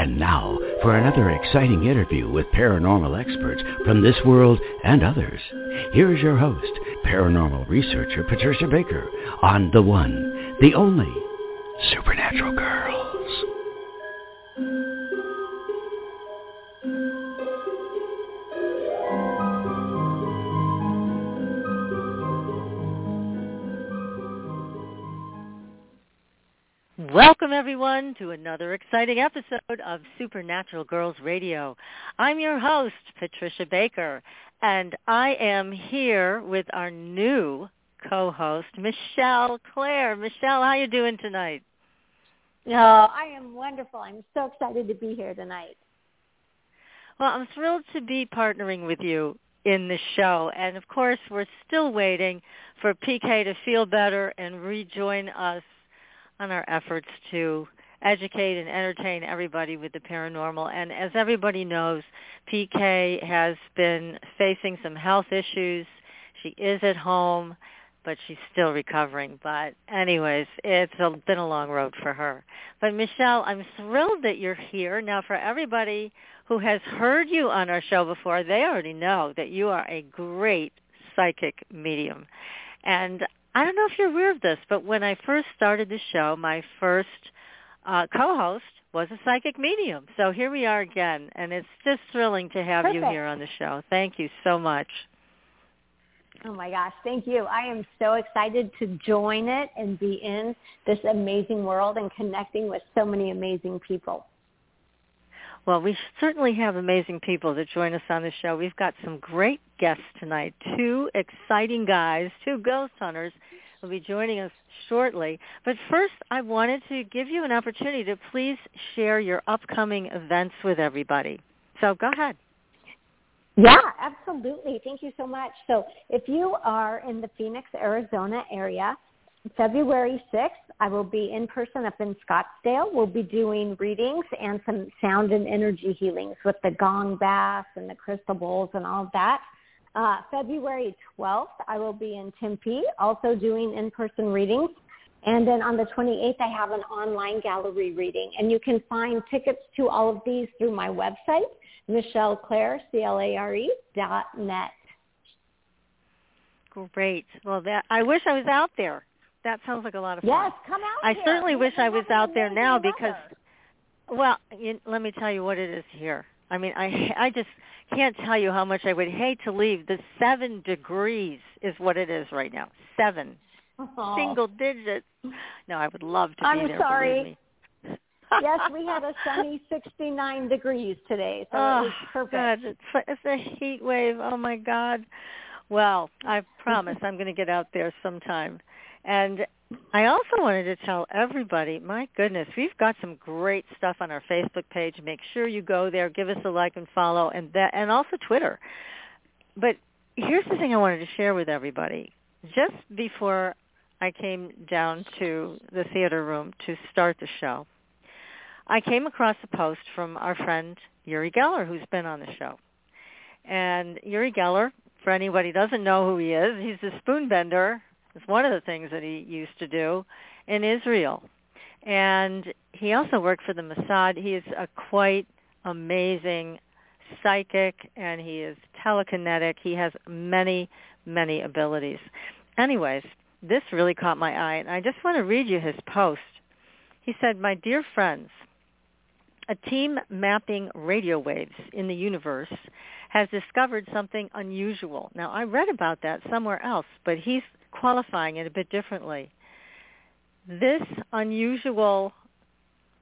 And now for another exciting interview with paranormal experts from this world and others. Here's your host, paranormal researcher Patricia Baker on the one, the only Supernatural Girls. Everyone to another exciting episode of Supernatural Girls Radio. I'm your host, Patricia Baker, and I am here with our new co-host, Michelle Clare. Michelle, how are you doing tonight? Oh, I am wonderful. I'm so excited to be here tonight. Well, I'm thrilled to be partnering with you in the show. And of course, we're still waiting for PK to feel better and rejoin us on our efforts to educate and entertain everybody with the paranormal. And as everybody knows, PK has been facing some health issues. She is at home, but she's still recovering. But anyways, it's a, been a long road for her. But Michelle, I'm thrilled that you're here. Now for everybody who has heard you on our show before, they already know that you are a great psychic medium. And I don't know if you're aware of this, but when I first started the show, my first uh, co-host was a psychic medium. So here we are again, and it's just thrilling to have Perfect. you here on the show. Thank you so much. Oh my gosh, thank you. I am so excited to join it and be in this amazing world and connecting with so many amazing people. Well, we certainly have amazing people that join us on the show. We've got some great guests tonight, two exciting guys, two ghost hunters will be joining us shortly. But first, I wanted to give you an opportunity to please share your upcoming events with everybody. So go ahead. Yeah, absolutely. Thank you so much. So if you are in the Phoenix, Arizona area, February 6th, I will be in person up in Scottsdale. We'll be doing readings and some sound and energy healings with the gong baths and the crystal bowls and all of that. Uh, February 12th, I will be in Tempe, also doing in-person readings. And then on the 28th, I have an online gallery reading. And you can find tickets to all of these through my website, michelleclare, C-L-A-R-E, dot net. Great. Well, that I wish I was out there. That sounds like a lot of fun. Yes, come out I here. certainly We wish I was out there now weather. because, well, you, let me tell you what it is here. I mean, I I just can't tell you how much I would hate to leave. The seven degrees is what it is right now. Seven, Aw. single digits. No, I would love to be I'm there. sorry. Believe me. yes, we had a sunny 69 degrees today, so oh, it was perfect. God, it's, it's a heat wave. Oh my God. Well, I promise I'm going to get out there sometime. And I also wanted to tell everybody, my goodness, we've got some great stuff on our Facebook page. Make sure you go there, give us a like and follow, and that, and also Twitter. But here's the thing I wanted to share with everybody. Just before I came down to the theater room to start the show, I came across a post from our friend Uri Geller, who's been on the show. And Uri Geller, for anybody who doesn't know who he is, he's a spoon bender. It's one of the things that he used to do in Israel. And he also worked for the Mossad. He is a quite amazing psychic and he is telekinetic. He has many, many abilities. Anyways, this really caught my eye and I just want to read you his post. He said, My dear friends, a team mapping radio waves in the universe has discovered something unusual. Now, I read about that somewhere else, but he's qualifying it a bit differently. This unusual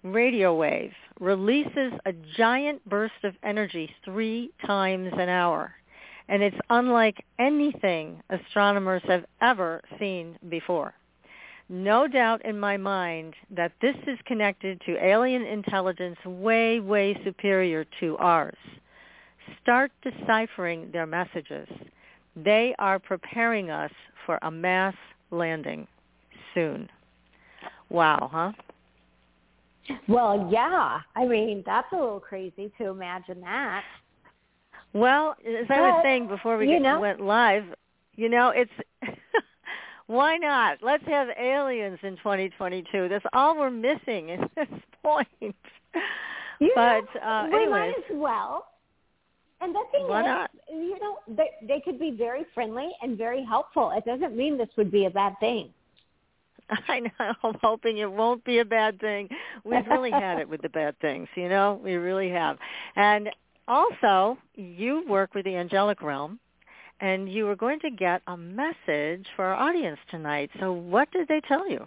radio wave releases a giant burst of energy three times an hour. And it's unlike anything astronomers have ever seen before. No doubt in my mind that this is connected to alien intelligence way, way superior to ours. start deciphering their messages. They are preparing us for a mass landing soon. Wow, huh? Well, yeah. I mean, that's a little crazy to imagine that. Well, as I was saying before we get, went live, you know, it's why not? Let's have aliens in 2022. That's all we're missing at this point. You but know, uh, we anyways, might as well. And the thing Why is, not? you know, they, they could be very friendly and very helpful. It doesn't mean this would be a bad thing. I know. I'm hoping it won't be a bad thing. We've really had it with the bad things, you know. We really have. And also, you work with the angelic realm, and you were going to get a message for our audience tonight. So, what did they tell you?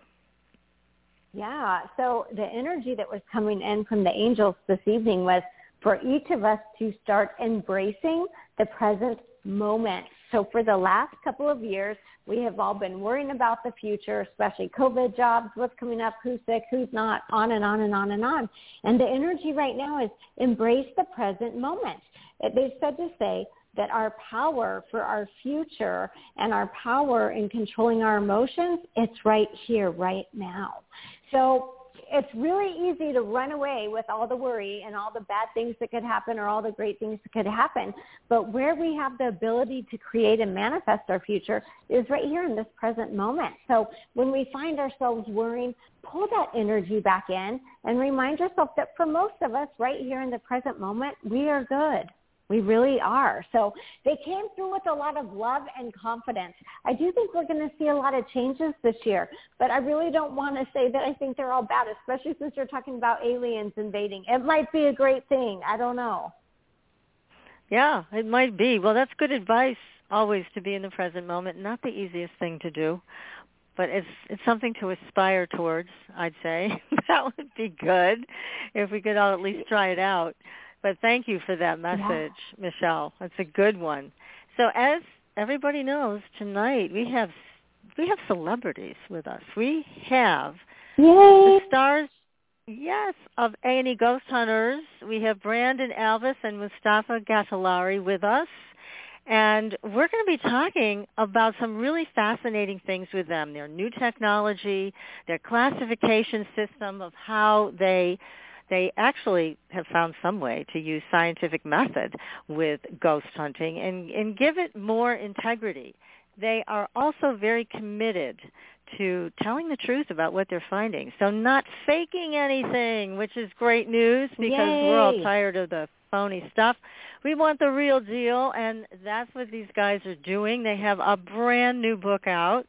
Yeah. So the energy that was coming in from the angels this evening was for each of us to start embracing the present moment. So for the last couple of years, we have all been worrying about the future, especially COVID jobs, what's coming up, who's sick, who's not, on and on and on and on. And the energy right now is embrace the present moment. They've said to say that our power for our future and our power in controlling our emotions, it's right here, right now. So it's really easy to run away with all the worry and all the bad things that could happen or all the great things that could happen. But where we have the ability to create and manifest our future is right here in this present moment. So when we find ourselves worrying, pull that energy back in and remind yourself that for most of us right here in the present moment, we are good. We really are. So they came through with a lot of love and confidence. I do think we're going to see a lot of changes this year, but I really don't want to say that I think they're all bad, especially since you're talking about aliens invading. It might be a great thing. I don't know. Yeah, it might be. Well, that's good advice always to be in the present moment. Not the easiest thing to do, but it's it's something to aspire towards, I'd say. that would be good if we could all at least try it out. But thank you for that message, yeah. Michelle. That's a good one. So as everybody knows, tonight we have we have celebrities with us. We have Yay. the stars yes, of A and E Ghost Hunters. We have Brandon Alvis and Mustafa Gatollari with us. And we're going to be talking about some really fascinating things with them, their new technology, their classification system of how they they actually have found some way to use scientific method with ghost hunting and, and give it more integrity. They are also very committed to telling the truth about what they're finding. So not faking anything, which is great news because Yay. we're all tired of the phony stuff. We want the real deal and that's what these guys are doing. They have a brand new book out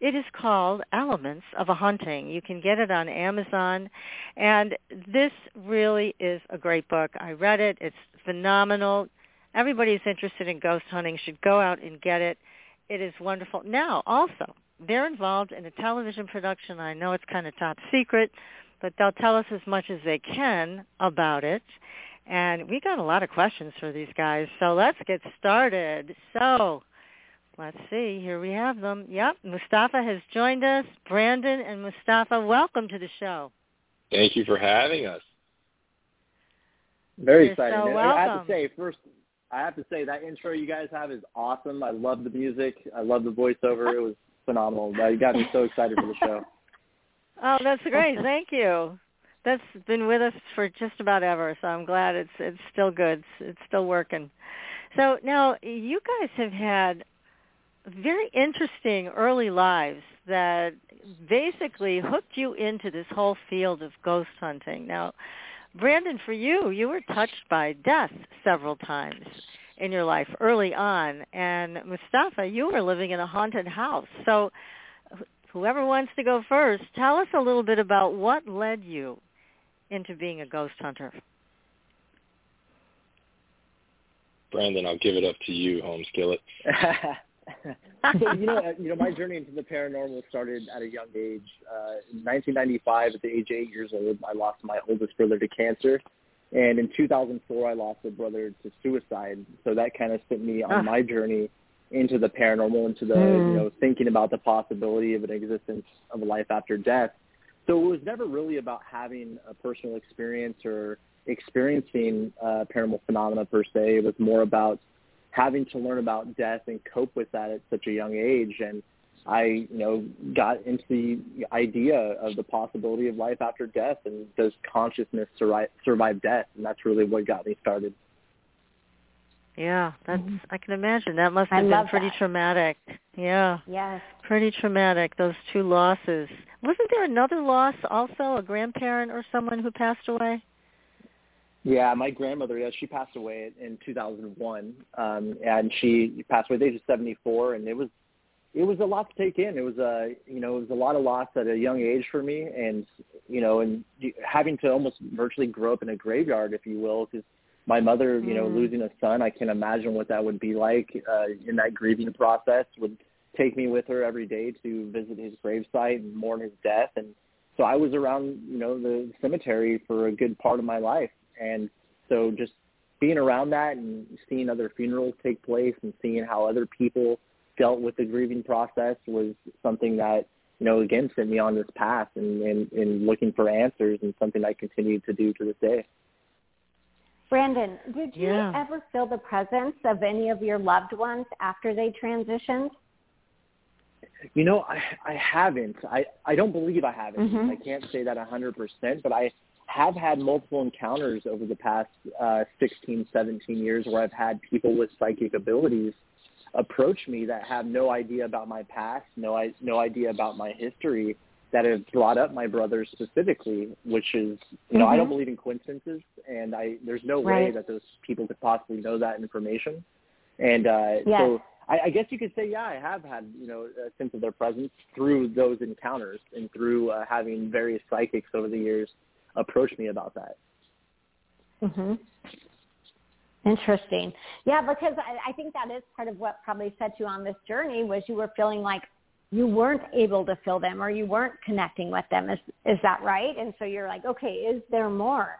it is called Elements of a Haunting. You can get it on Amazon. And this really is a great book. I read it. It's phenomenal. Everybody who's interested in ghost hunting should go out and get it. It is wonderful. Now, also, they're involved in a television production. I know it's kind of top secret, but they'll tell us as much as they can about it. And we got a lot of questions for these guys. So let's get started. So Let's see. Here we have them. Yep. Mustafa has joined us. Brandon and Mustafa, welcome to the show. Thank you for having us. Very You're exciting. so I have to say first, I have to say that intro you guys have is awesome. I love the music. I love the voiceover. It was phenomenal. You got me so excited for the show. Oh, that's great. Thank you. That's been with us for just about ever, so I'm glad it's it's still good. It's, it's still working. So now you guys have had very interesting early lives that basically hooked you into this whole field of ghost hunting. Now, Brandon, for you, you were touched by death several times in your life early on, and Mustafa, you were living in a haunted house. So, whoever wants to go first, tell us a little bit about what led you into being a ghost hunter. Brandon, I'll give it up to you, Home Skillet. so you know, you know, my journey into the paranormal started at a young age. Uh, in 1995, at the age of eight years old, I lost my oldest brother to cancer, and in 2004, I lost a brother to suicide. So that kind of sent me on Ah. my journey into the paranormal, into the Hmm. you know thinking about the possibility of an existence of a life after death. So it was never really about having a personal experience or experiencing uh, paranormal phenomena per se. It was more about having to learn about death and cope with that at such a young age. And I, you know, got into the idea of the possibility of life after death and does consciousness survive, survive death? And that's really what got me started. Yeah, that's mm-hmm. I can imagine that must have I been pretty that. traumatic. Yeah. Yes. Pretty traumatic those two losses. Wasn't there another loss also, a grandparent or someone who passed away? Yeah, my grandmother, yeah, she passed away in 2001, um, and she passed away at the age of 74, and it was it was a lot to take in. It was a you know it was a lot of loss at a young age for me, and you know, and having to almost virtually grow up in a graveyard, if you will, because my mother, you know, mm. losing a son, I can imagine what that would be like uh, in that grieving process. Would take me with her every day to visit his gravesite and mourn his death, and so I was around, you know, the cemetery for a good part of my life, and so just being around that and seeing other funerals take place and seeing how other people dealt with the grieving process was something that you know again sent me on this path and and, and looking for answers and something I continue to do to this day. Brandon, did you yeah. ever feel the presence of any of your loved ones after they transitioned? You know, I I haven't. I I don't believe I haven't. Mm-hmm. I can't say that a hundred percent, but I have had multiple encounters over the past uh, 16, 17 years where I've had people with psychic abilities approach me that have no idea about my past, no no idea about my history, that have brought up my brother specifically, which is you know mm-hmm. I don't believe in coincidences, and I there's no right. way that those people could possibly know that information, and uh, yes. so I, I guess you could say yeah I have had you know a sense of their presence through those encounters and through uh, having various psychics over the years approach me about that. Mhm. Interesting. Yeah, because I, I think that is part of what probably set you on this journey was you were feeling like you weren't able to fill them or you weren't connecting with them. Is is that right? And so you're like, okay, is there more?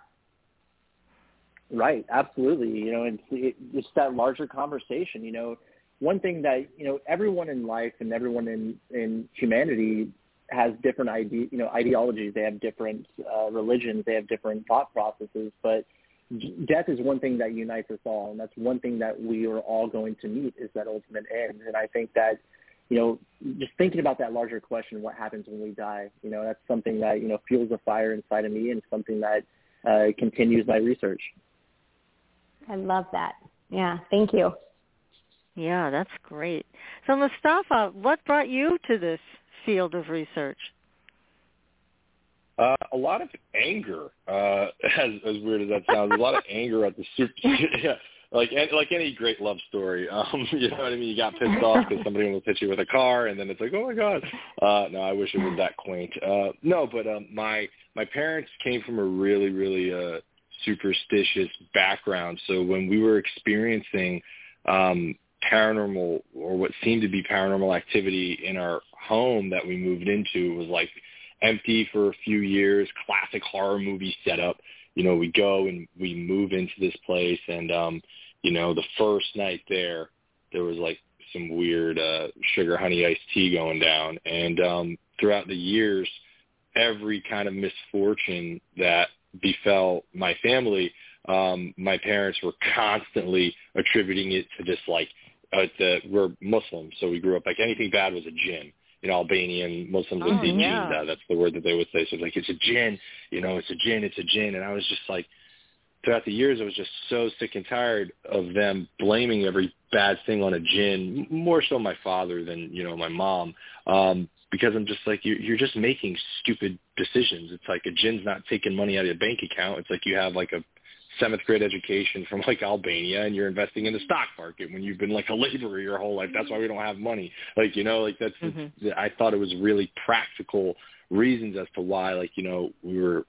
Right, absolutely. You know, it's it, it's that larger conversation. You know, one thing that you know everyone in life and everyone in in humanity has different ide- you know ideologies. They have different uh, religions. They have different thought processes, but death is one thing that unites us all, and that's one thing that we are all going to meet is that ultimate end. And I think that, you know, just thinking about that larger question, what happens when we die, you know, that's something that you know fuels a fire inside of me, and something that uh, continues my research. I love that. Yeah, thank you. Yeah, that's great. So Mustafa, what brought you to this field of research? Uh, a lot of anger, uh, as as weird as that sounds, a lot of anger at the super, yeah, like like any great love story. Um, you know what I mean? You got pissed off because somebody almost hit you with a car, and then it's like, oh my god. Uh, no, I wish it was that quaint. Uh, no, but um, my my parents came from a really really uh, superstitious background, so when we were experiencing um, paranormal or what seemed to be paranormal activity in our home that we moved into was like empty for a few years, classic horror movie setup. You know, we go and we move into this place and um, you know, the first night there there was like some weird uh sugar honey iced tea going down and um throughout the years every kind of misfortune that befell my family um my parents were constantly attributing it to this like uh, the, we're Muslim, so we grew up like anything bad was a jinn you know, Albanian Muslims would oh, yeah. jinn. Uh, that's the word that they would say. So it's like, it's a jinn, you know, it's a jinn, it's a jinn. And I was just like, throughout the years, I was just so sick and tired of them blaming every bad thing on a jinn, more so my father than, you know, my mom. Um, because I'm just like, you're, you're just making stupid decisions. It's like a jinn's not taking money out of your bank account. It's like you have like a seventh grade education from like Albania and you're investing in the stock market when you've been like a laborer your whole life. That's why we don't have money. Like, you know, like that's, mm-hmm. I thought it was really practical reasons as to why, like, you know, we were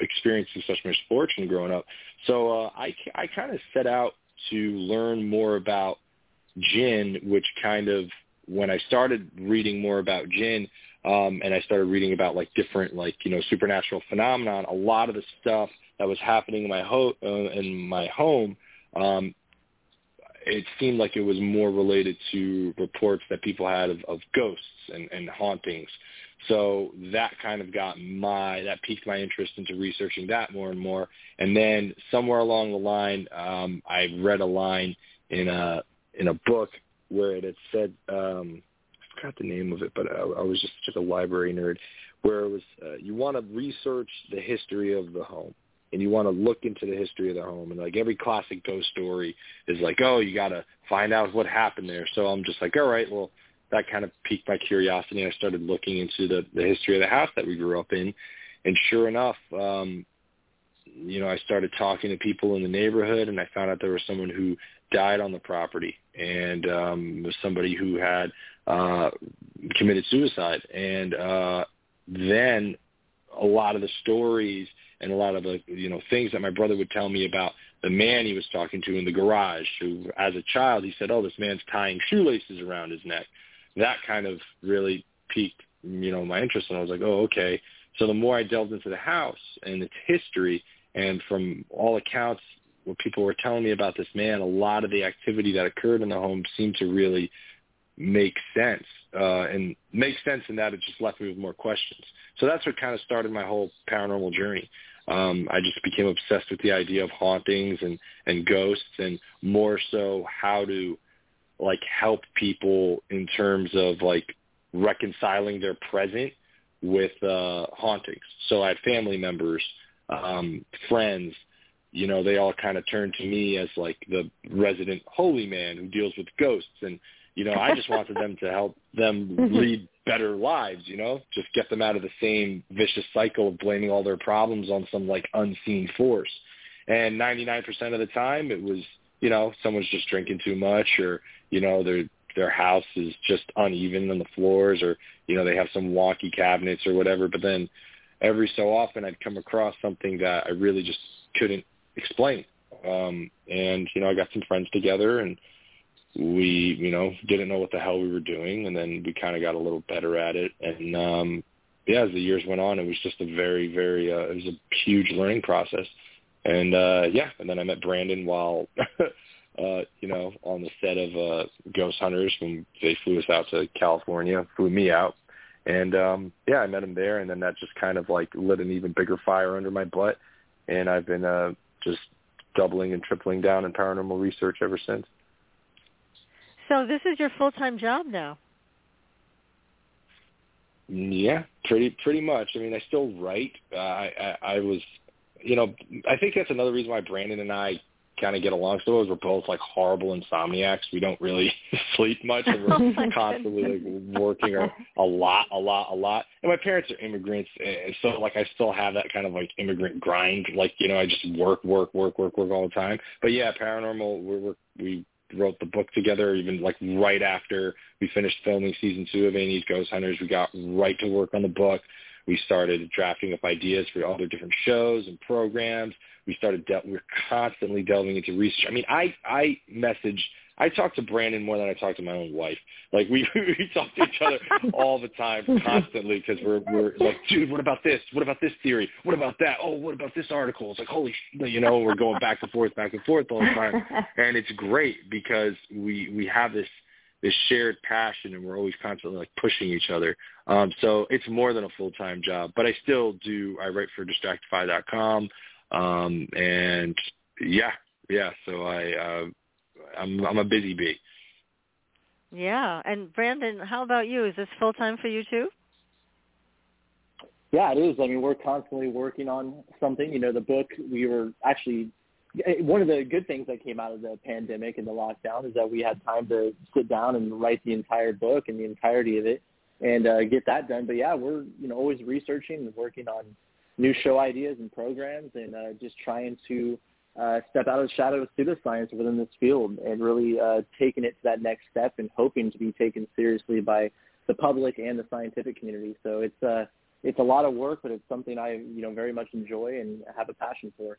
experiencing such misfortune growing up. So uh, I, I kind of set out to learn more about jinn, which kind of, when I started reading more about jinn, um, and I started reading about like different like you know supernatural phenomenon. A lot of the stuff that was happening in my ho- uh, in my home, um, it seemed like it was more related to reports that people had of, of ghosts and, and hauntings. So that kind of got my that piqued my interest into researching that more and more. And then somewhere along the line, um, I read a line in a in a book where it had said um, I forgot the name of it, but I, I was just just a library nerd. Where it was uh, you want to research the history of the home and you want to look into the history of the home. And like every classic ghost story is like oh you got to find out what happened there. So i'm just like all right well that kind of piqued my curiosity. I started looking into the the history of the house that we grew up in. And sure enough um you know i started talking to people in the neighborhood and i found out there was someone who died on the property. And um was somebody who had uh committed suicide. And uh then a lot of the stories and a lot of the you know things that my brother would tell me about the man he was talking to in the garage who as a child he said oh this man's tying shoelaces around his neck. That kind of really piqued you know my interest and I was like oh okay. So the more I delved into the house and its history and from all accounts what people were telling me about this man a lot of the activity that occurred in the home seemed to really make sense uh, and make sense in that it just left me with more questions. So that's what kind of started my whole paranormal journey um, I just became obsessed with the idea of hauntings and, and ghosts and more so how to like help people in terms of like reconciling their present with uh, hauntings. So I had family members, um, friends, you know, they all kind of turned to me as like the resident holy man who deals with ghosts. And, you know, I just wanted them to help them lead better lives, you know, just get them out of the same vicious cycle of blaming all their problems on some like unseen force. And 99% of the time it was, you know, someone's just drinking too much or, you know, their their house is just uneven on the floors or, you know, they have some wonky cabinets or whatever, but then every so often I'd come across something that I really just couldn't explain. Um and, you know, I got some friends together and we you know didn't know what the hell we were doing and then we kind of got a little better at it. And um yeah as the years went on it was just a very very uh it was a huge learning process. And uh yeah and then i met brandon while uh you know on the set of uh ghost hunters when they flew us out to california flew me out. And um yeah i met him there and then that just kind of like lit an even bigger fire under my butt. And i've been uh just doubling and tripling down in paranormal research ever since so this is your full-time job now. Yeah, pretty pretty much. I mean, I still write. Uh, I, I I was, you know, I think that's another reason why Brandon and I kind of get along so. Is we're both like horrible insomniacs. We don't really sleep much, and we're oh constantly like working a, a lot, a lot, a lot. And my parents are immigrants, and so like I still have that kind of like immigrant grind. Like you know, I just work, work, work, work, work all the time. But yeah, paranormal. We're, we're we wrote the book together even like right after we finished filming season two of A&E's Ghost Hunters. We got right to work on the book. We started drafting up ideas for other different shows and programs. We started, de- we we're constantly delving into research. I mean, I, I messaged I talk to Brandon more than I talk to my own wife. Like we we talk to each other all the time, constantly, because we're we're like, dude, what about this? What about this theory? What about that? Oh, what about this article? It's like, holy, sh-, you know, we're going back and forth, back and forth all the time, and it's great because we we have this this shared passion, and we're always constantly like pushing each other. Um, so it's more than a full time job, but I still do. I write for Distractify.com, um, and yeah, yeah. So I. Uh, I'm I'm a busy bee. Yeah, and Brandon, how about you? Is this full time for you too? Yeah, it is. I mean, we're constantly working on something. You know, the book we were actually one of the good things that came out of the pandemic and the lockdown is that we had time to sit down and write the entire book and the entirety of it and uh, get that done. But yeah, we're you know always researching and working on new show ideas and programs and uh, just trying to uh, step out of the shadow of pseudoscience within this field and really uh, taking it to that next step and hoping to be taken seriously by the public and the scientific community. So it's uh, it's a lot of work, but it's something I you know very much enjoy and have a passion for.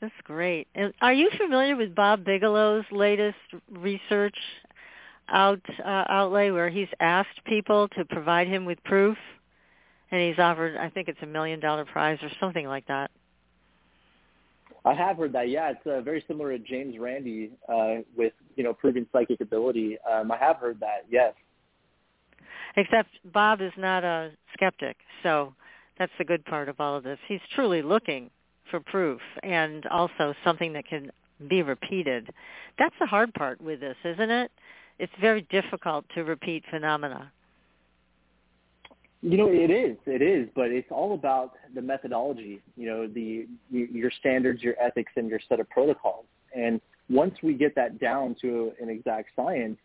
That's great. And are you familiar with Bob Bigelow's latest research out uh, outlay where he's asked people to provide him with proof, and he's offered I think it's a million dollar prize or something like that. I have heard that. Yeah, it's uh, very similar to James Randi uh, with you know proving psychic ability. Um, I have heard that. Yes. Except Bob is not a skeptic, so that's the good part of all of this. He's truly looking for proof and also something that can be repeated. That's the hard part with this, isn't it? It's very difficult to repeat phenomena. You know, it is. It is, but it's all about the methodology. You know, the your standards, your ethics, and your set of protocols. And once we get that down to an exact science,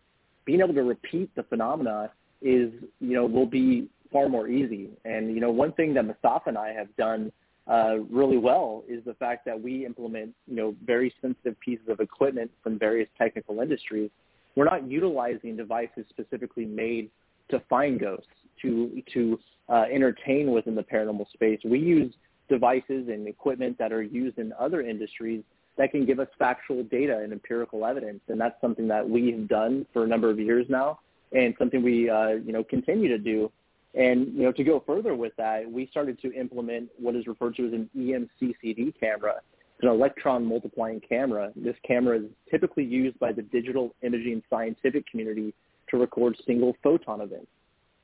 being able to repeat the phenomena is, you know, will be far more easy. And you know, one thing that Mustafa and I have done uh, really well is the fact that we implement, you know, very sensitive pieces of equipment from various technical industries. We're not utilizing devices specifically made to find ghosts to to uh, entertain within the paranormal space. We use devices and equipment that are used in other industries that can give us factual data and empirical evidence, and that's something that we have done for a number of years now, and something we uh, you know continue to do. And you know to go further with that, we started to implement what is referred to as an EMCCD camera. It's an electron multiplying camera. This camera is typically used by the digital imaging scientific community to record single photon events.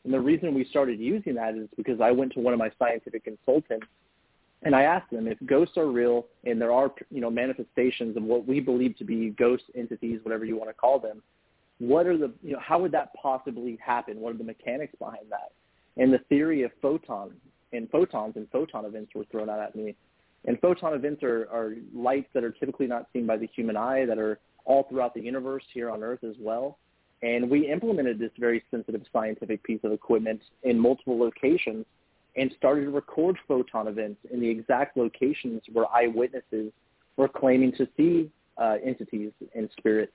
And the reason we started using that is because I went to one of my scientific consultants and I asked them if ghosts are real and there are, you know, manifestations of what we believe to be ghost entities, whatever you want to call them, what are the, you know, how would that possibly happen? What are the mechanics behind that? And the theory of photon and photons and photon events were thrown out at me. And photon events are, are lights that are typically not seen by the human eye that are all throughout the universe here on Earth as well. And we implemented this very sensitive scientific piece of equipment in multiple locations and started to record photon events in the exact locations where eyewitnesses were claiming to see uh, entities and spirits.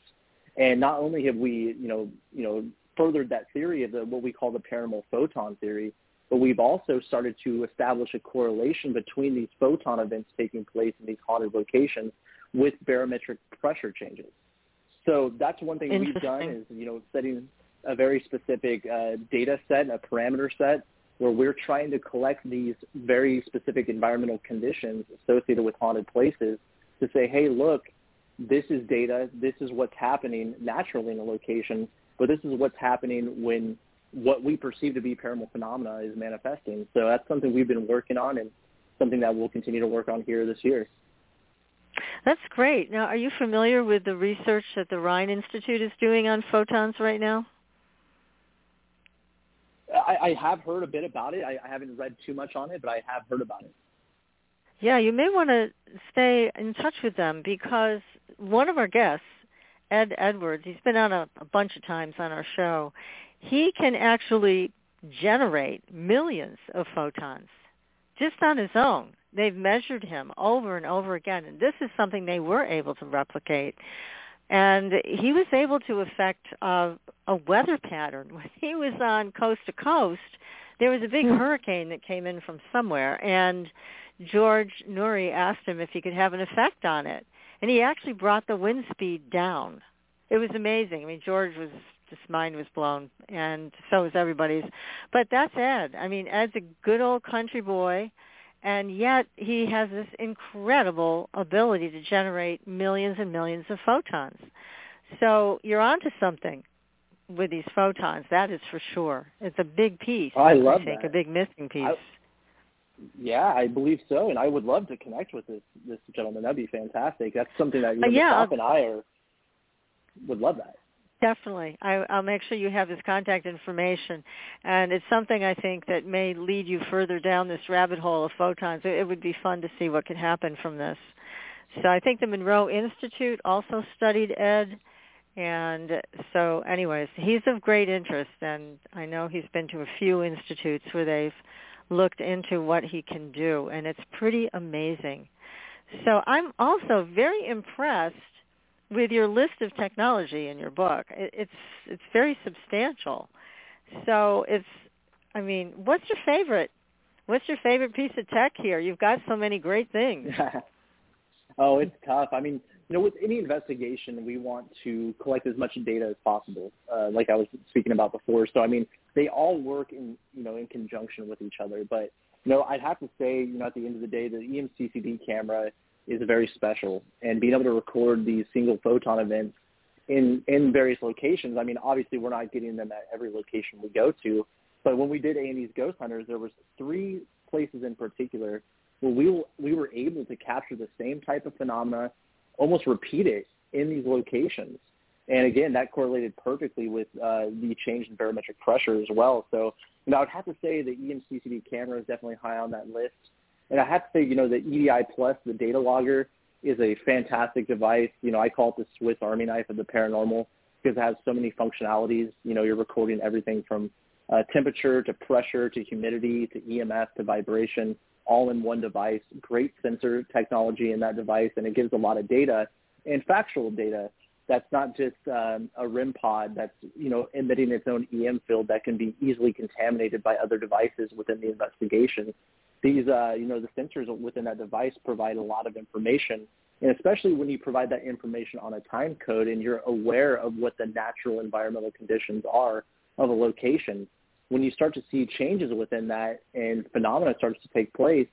And not only have we, you know, you know, furthered that theory of the, what we call the paranormal photon theory, but we've also started to establish a correlation between these photon events taking place in these haunted locations with barometric pressure changes. So that's one thing we've done is, you know, setting a very specific uh, data set, a parameter set, where we're trying to collect these very specific environmental conditions associated with haunted places to say, hey, look, this is data, this is what's happening naturally in a location, but this is what's happening when what we perceive to be paranormal phenomena is manifesting. So that's something we've been working on and something that we'll continue to work on here this year. That's great. Now, are you familiar with the research that the Rhine Institute is doing on photons right now? I, I have heard a bit about it. I, I haven't read too much on it, but I have heard about it. Yeah, you may want to stay in touch with them because one of our guests, Ed Edwards, he's been on a, a bunch of times on our show. He can actually generate millions of photons just on his own. They've measured him over and over again, and this is something they were able to replicate. And he was able to affect uh, a weather pattern. When he was on coast to coast, there was a big hmm. hurricane that came in from somewhere, and George Noory asked him if he could have an effect on it, and he actually brought the wind speed down. It was amazing. I mean, George was just mind was blown, and so was everybody's. But that's Ed. I mean, Ed's a good old country boy and yet he has this incredible ability to generate millions and millions of photons. So you're onto something with these photons, that is for sure. It's a big piece. I love I think, that. a big missing piece. I, yeah, I believe so, and I would love to connect with this this gentleman. That'd be fantastic. That's something that you know, yeah, and I are would love that. Definitely. I, I'll make sure you have his contact information. And it's something I think that may lead you further down this rabbit hole of photons. It, it would be fun to see what could happen from this. So I think the Monroe Institute also studied Ed. And so anyways, he's of great interest. And I know he's been to a few institutes where they've looked into what he can do. And it's pretty amazing. So I'm also very impressed with your list of technology in your book. It, it's it's very substantial. So it's I mean, what's your favorite? What's your favorite piece of tech here? You've got so many great things. oh, it's tough. I mean, you know, with any investigation, we want to collect as much data as possible, uh, like I was speaking about before. So, I mean, they all work in, you know, in conjunction with each other. But, you know, I'd have to say, you know, at the end of the day, the EMCCD camera is very special. And being able to record these single photon events in in various locations. I mean, obviously we're not getting them at every location we go to, but when we did A&E's Ghost Hunters, there was three places in particular where we we were able to capture the same type of phenomena, almost repeat it in these locations. And again, that correlated perfectly with uh, the change in barometric pressure as well. So, you know, I would have to say the EMCCD camera is definitely high on that list. And I have to say, you know, the EDI Plus, the data logger, is a fantastic device. You know, I call it the Swiss Army knife of the paranormal because it has so many functionalities. You know, you're recording everything from uh, temperature to pressure to humidity to EMF to vibration all in one device. Great sensor technology in that device, and it gives a lot of data and factual data. That's not just um, a REM pod that's you know emitting its own EM field that can be easily contaminated by other devices within the investigation these, uh, you know, the sensors within that device provide a lot of information. And especially when you provide that information on a time code and you're aware of what the natural environmental conditions are of a location, when you start to see changes within that and phenomena starts to take place,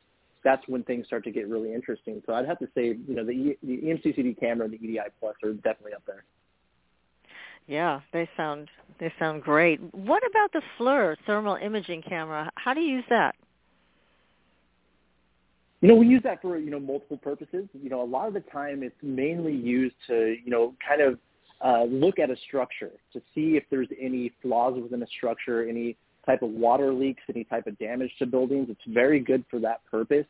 that's when things start to get really interesting. So I'd have to say, you know, the, the EMCCD camera and the EDI Plus are definitely up there. Yeah, they sound they sound great. What about the FLIR thermal imaging camera? How do you use that? You know, we use that for, you know, multiple purposes. You know, a lot of the time it's mainly used to, you know, kind of uh, look at a structure to see if there's any flaws within a structure, any type of water leaks, any type of damage to buildings. It's very good for that purpose.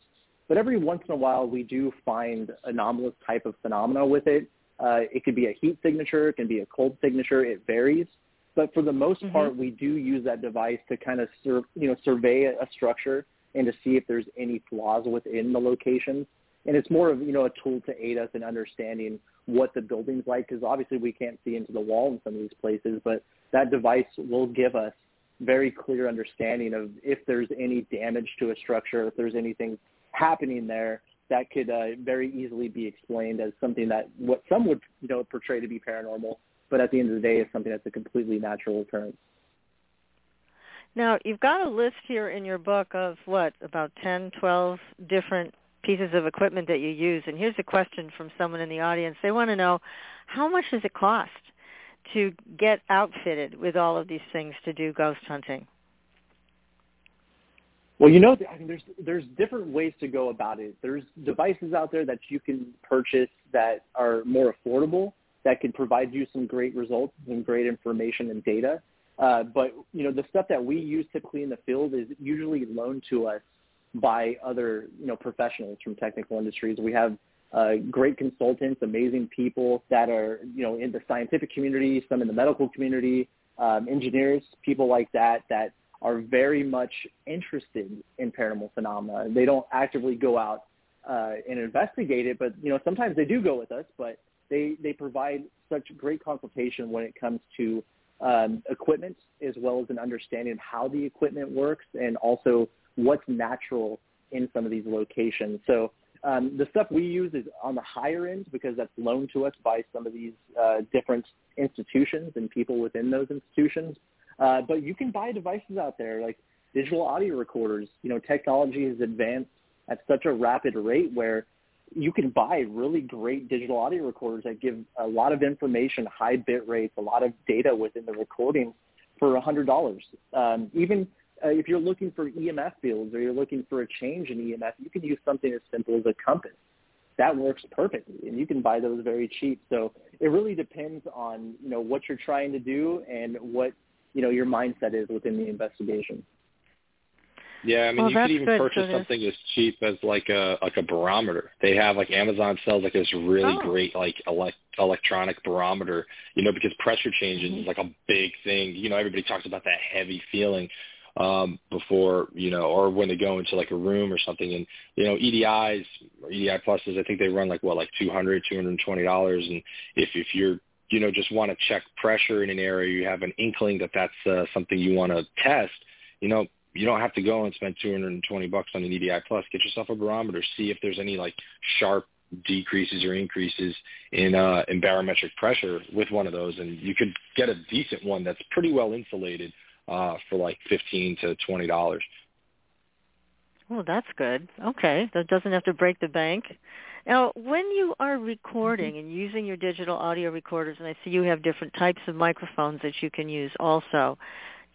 But every once in a while, we do find anomalous type of phenomena with it. Uh, it could be a heat signature, it can be a cold signature. It varies. But for the most mm-hmm. part, we do use that device to kind of, sur- you know, survey a, a structure and to see if there's any flaws within the locations. And it's more of, you know, a tool to aid us in understanding what the building's like because obviously we can't see into the wall in some of these places, but that device will give us very clear understanding of if there's any damage to a structure, if there's anything happening there that could uh, very easily be explained as something that what some would you know portray to be paranormal, but at the end of the day is something that's a completely natural occurrence. Now, you've got a list here in your book of what, about 10, 12 different pieces of equipment that you use. And here's a question from someone in the audience. They want to know, how much does it cost to get outfitted with all of these things to do ghost hunting? Well, you know, I mean, there's there's different ways to go about it. There's devices out there that you can purchase that are more affordable, that can provide you some great results and great information and data. Uh, but you know, the stuff that we use typically in the field is usually loaned to us by other you know professionals from technical industries. We have uh, great consultants, amazing people that are you know in the scientific community, some in the medical community, um, engineers, people like that that are very much interested in paranormal phenomena. They don't actively go out uh, and investigate it, but you know sometimes they do go with us. But they they provide such great consultation when it comes to um, equipment as well as an understanding of how the equipment works and also what's natural in some of these locations. So um, the stuff we use is on the higher end because that's loaned to us by some of these uh, different institutions and people within those institutions. Uh, but you can buy devices out there like digital audio recorders. You know, technology has advanced at such a rapid rate where you can buy really great digital audio recorders that give a lot of information, high bit rates, a lot of data within the recording for a hundred dollars. Um, even uh, if you're looking for EMF fields or you're looking for a change in EMF, you can use something as simple as a compass. That works perfectly, and you can buy those very cheap. So it really depends on you know what you're trying to do and what you know your mindset is within the investigation. Yeah, I mean, well, you could even purchase so something as cheap as like a like a barometer. They have like Amazon sells like this really oh. great like elect, electronic barometer. You know, because pressure changes mm-hmm. is like a big thing. You know, everybody talks about that heavy feeling um before you know or when they go into like a room or something and you know edis or edi pluses i think they run like what like two hundred two hundred and twenty dollars and if if you're you know just want to check pressure in an area you have an inkling that that's uh, something you want to test you know you don't have to go and spend 220 bucks on an EDI Plus. Get yourself a barometer. See if there's any like sharp decreases or increases in uh, in barometric pressure with one of those, and you could get a decent one that's pretty well insulated uh, for like 15 to 20 dollars. Oh, that's good. Okay, that doesn't have to break the bank. Now, when you are recording and using your digital audio recorders, and I see you have different types of microphones that you can use also,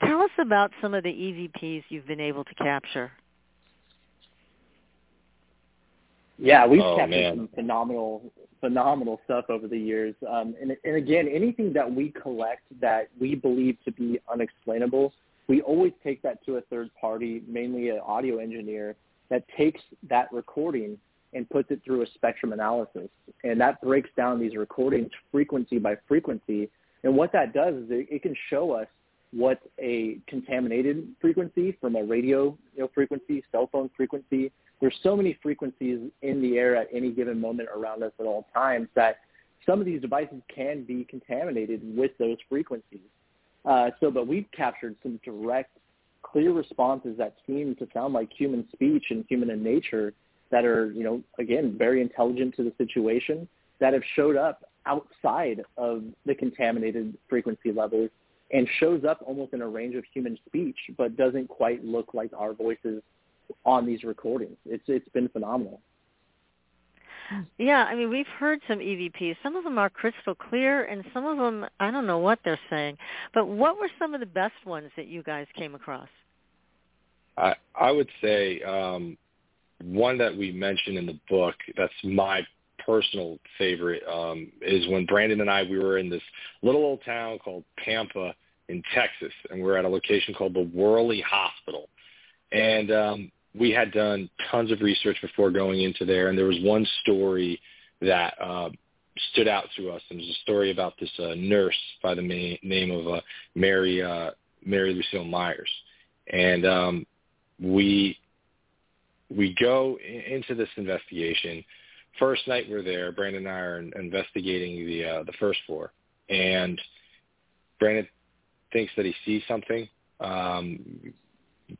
tell us about some of the EVPs you've been able to capture. Yeah, we've Oh, captured man. some phenomenal, phenomenal stuff over the years. Um, and, and again, anything that we collect that we believe to be unexplainable, we always take that to a third party, mainly an audio engineer, that takes that recording and puts it through a spectrum analysis. And that breaks down these recordings frequency by frequency. And what that does is it, it can show us what a contaminated frequency from a radio you know, frequency, cell phone frequency. There's so many frequencies in the air at any given moment around us at all times that some of these devices can be contaminated with those frequencies. Uh, so, but we've captured some direct, clear responses that seem to sound like human speech and human in nature that are, you know, again, very intelligent to the situation that have showed up outside of the contaminated frequency levels and shows up almost in a range of human speech, but doesn't quite look like our voices on these recordings. It's it's been phenomenal. Yeah, I mean, we've heard some EVPs. Some of them are crystal clear, and some of them, I don't know what they're saying. But what were some of the best ones that you guys came across? I I would say um, one that we mentioned in the book. That's my personal favorite. Um, is when Brandon and I we were in this little old town called Pampa in Texas, and we were at a location called the Worley Hospital, and um, we had done tons of research before going into there, and there was one story that uh, stood out to us. And it was a story about this uh, nurse by the ma- name of uh, Mary uh, Mary Lucille Myers, and um, we we go i- into this investigation. First night we're there, Brandon and I are investigating the uh, the first floor, and Brandon thinks that he sees something um,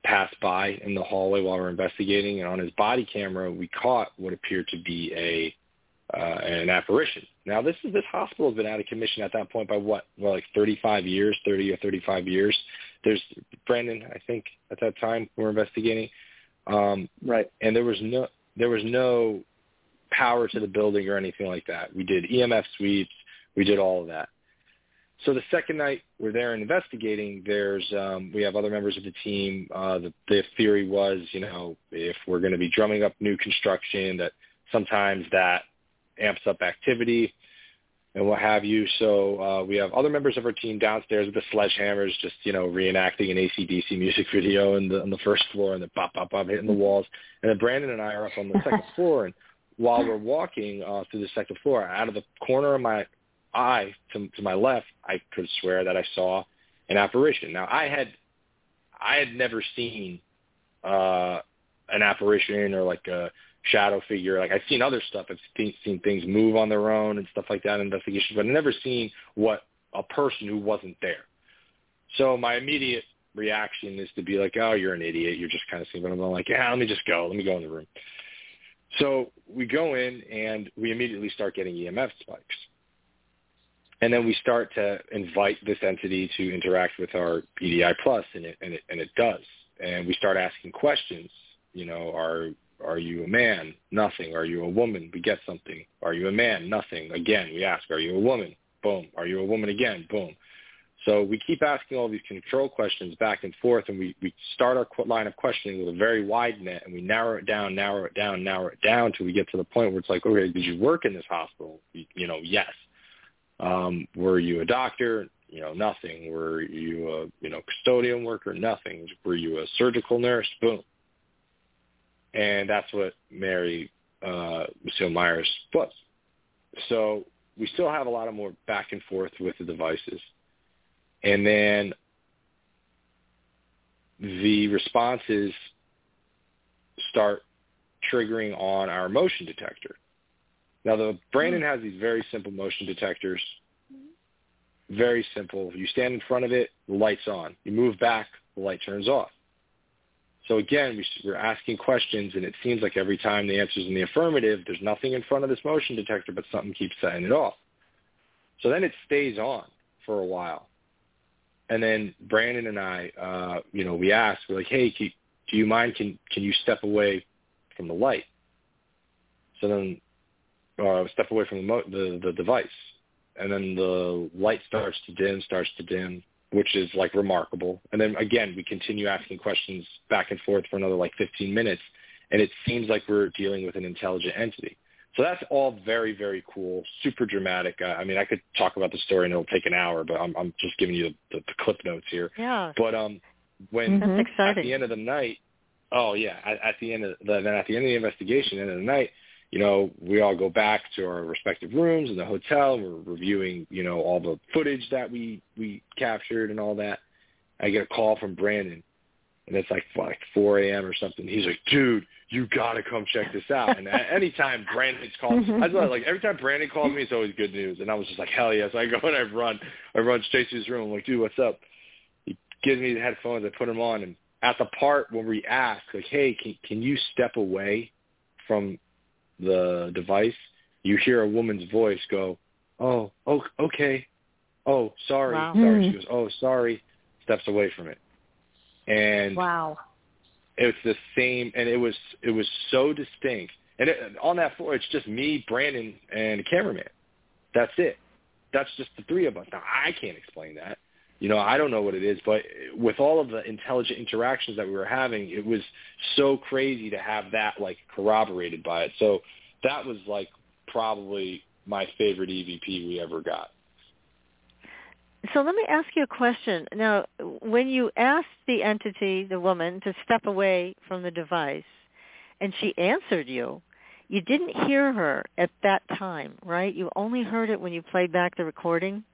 pass by in the hallway while we're investigating, and on his body camera we caught what appeared to be a uh, an apparition. Now this is this hospital has been out of commission at that point by what? Well, like 35 years, 30 or 35 years. There's Brandon, I think, at that time we're investigating, um, Right. and there was no there was no power to the building or anything like that. We did EMF sweeps, we did all of that. So the second night we're there and investigating, there's um, we have other members of the team. Uh, the, the theory was, you know, if we're going to be drumming up new construction, that sometimes that amps up activity and what have you. So uh, we have other members of our team downstairs with the sledgehammers, just you know, reenacting an ACDC music video in the on the first floor, and the pop pop pop hitting the walls. And then Brandon and I are up on the second floor, and while we're walking uh, through the second floor, out of the corner of my eye to, to my left, I could swear that I saw an apparition. Now I had I had never seen uh, an apparition or like a shadow figure. Like I've seen other stuff. I've seen, seen things move on their own and stuff like that in investigations, but I've never seen what a person who wasn't there. So my immediate reaction is to be like, oh, you're an idiot. You're just kind of seeing, but I'm like, yeah, let me just go. Let me go in the room. So we go in and we immediately start getting EMF spikes. And then we start to invite this entity to interact with our EDI plus, and it, and it and it does. And we start asking questions. You know, are are you a man? Nothing. Are you a woman? We get something. Are you a man? Nothing. Again, we ask, are you a woman? Boom. Are you a woman again? Boom. So we keep asking all these control questions back and forth, and we, we start our line of questioning with a very wide net, and we narrow it down, narrow it down, narrow it down till we get to the point where it's like, okay, did you work in this hospital? You, you know, yes. Um, were you a doctor? You know, nothing. Were you a you know custodian worker? Nothing. Were you a surgical nurse? Boom. And that's what Mary uh, Lucille Myers was. So we still have a lot of more back and forth with the devices. And then the responses start triggering on our motion detector. Now, the Brandon has these very simple motion detectors. Very simple. You stand in front of it, the light's on. You move back, the light turns off. So again, we, we're asking questions, and it seems like every time the answer's in the affirmative, there's nothing in front of this motion detector, but something keeps setting it off. So then it stays on for a while. And then Brandon and I, uh, you know, we asked, we're like, hey, can, do you mind, can, can you step away from the light? So then uh, step away from the, mo- the the device, and then the light starts to dim, starts to dim, which is like remarkable. And then again, we continue asking questions back and forth for another like 15 minutes, and it seems like we're dealing with an intelligent entity. So that's all very, very cool, super dramatic. Uh, I mean, I could talk about the story and it'll take an hour, but I'm, I'm just giving you the, the, the clip notes here. Yeah. But um, when That's at the end of the night, oh yeah, at, at the end of the, then at the end of the investigation, end of the night, you know, we all go back to our respective rooms in the hotel. We're reviewing, you know, all the footage that we we captured and all that. I get a call from Brandon, and it's like like 4 a.m. or something. He's like, dude, you gotta come check this out. And at any time Brandon's called, I was like, every time Brandon calls me, it's always good news. And I was just like, hell yes. I go and I run, I run straight to his room. I'm like, dude, what's up? He gives me the headphones. I put them on, and at the part when we ask, like, hey, can can you step away from the device? You hear a woman's voice go, oh, oh, okay, oh, sorry, Wow. sorry. Mm. She goes, oh, sorry, steps away from it, and Wow. it's the same and it was it was so distinct and it, on that floor it's just me brandon and the cameraman that's it that's just the three of us now i can't explain that you know i don't know what it is but with all of the intelligent interactions that we were having it was so crazy to have that like corroborated by it so that was like probably my favorite evp we ever got So let me ask you a question. Now, when you asked the entity, the woman, to step away from the device, and she answered you, you didn't hear her at that time, right? You only heard it when you played back the recording.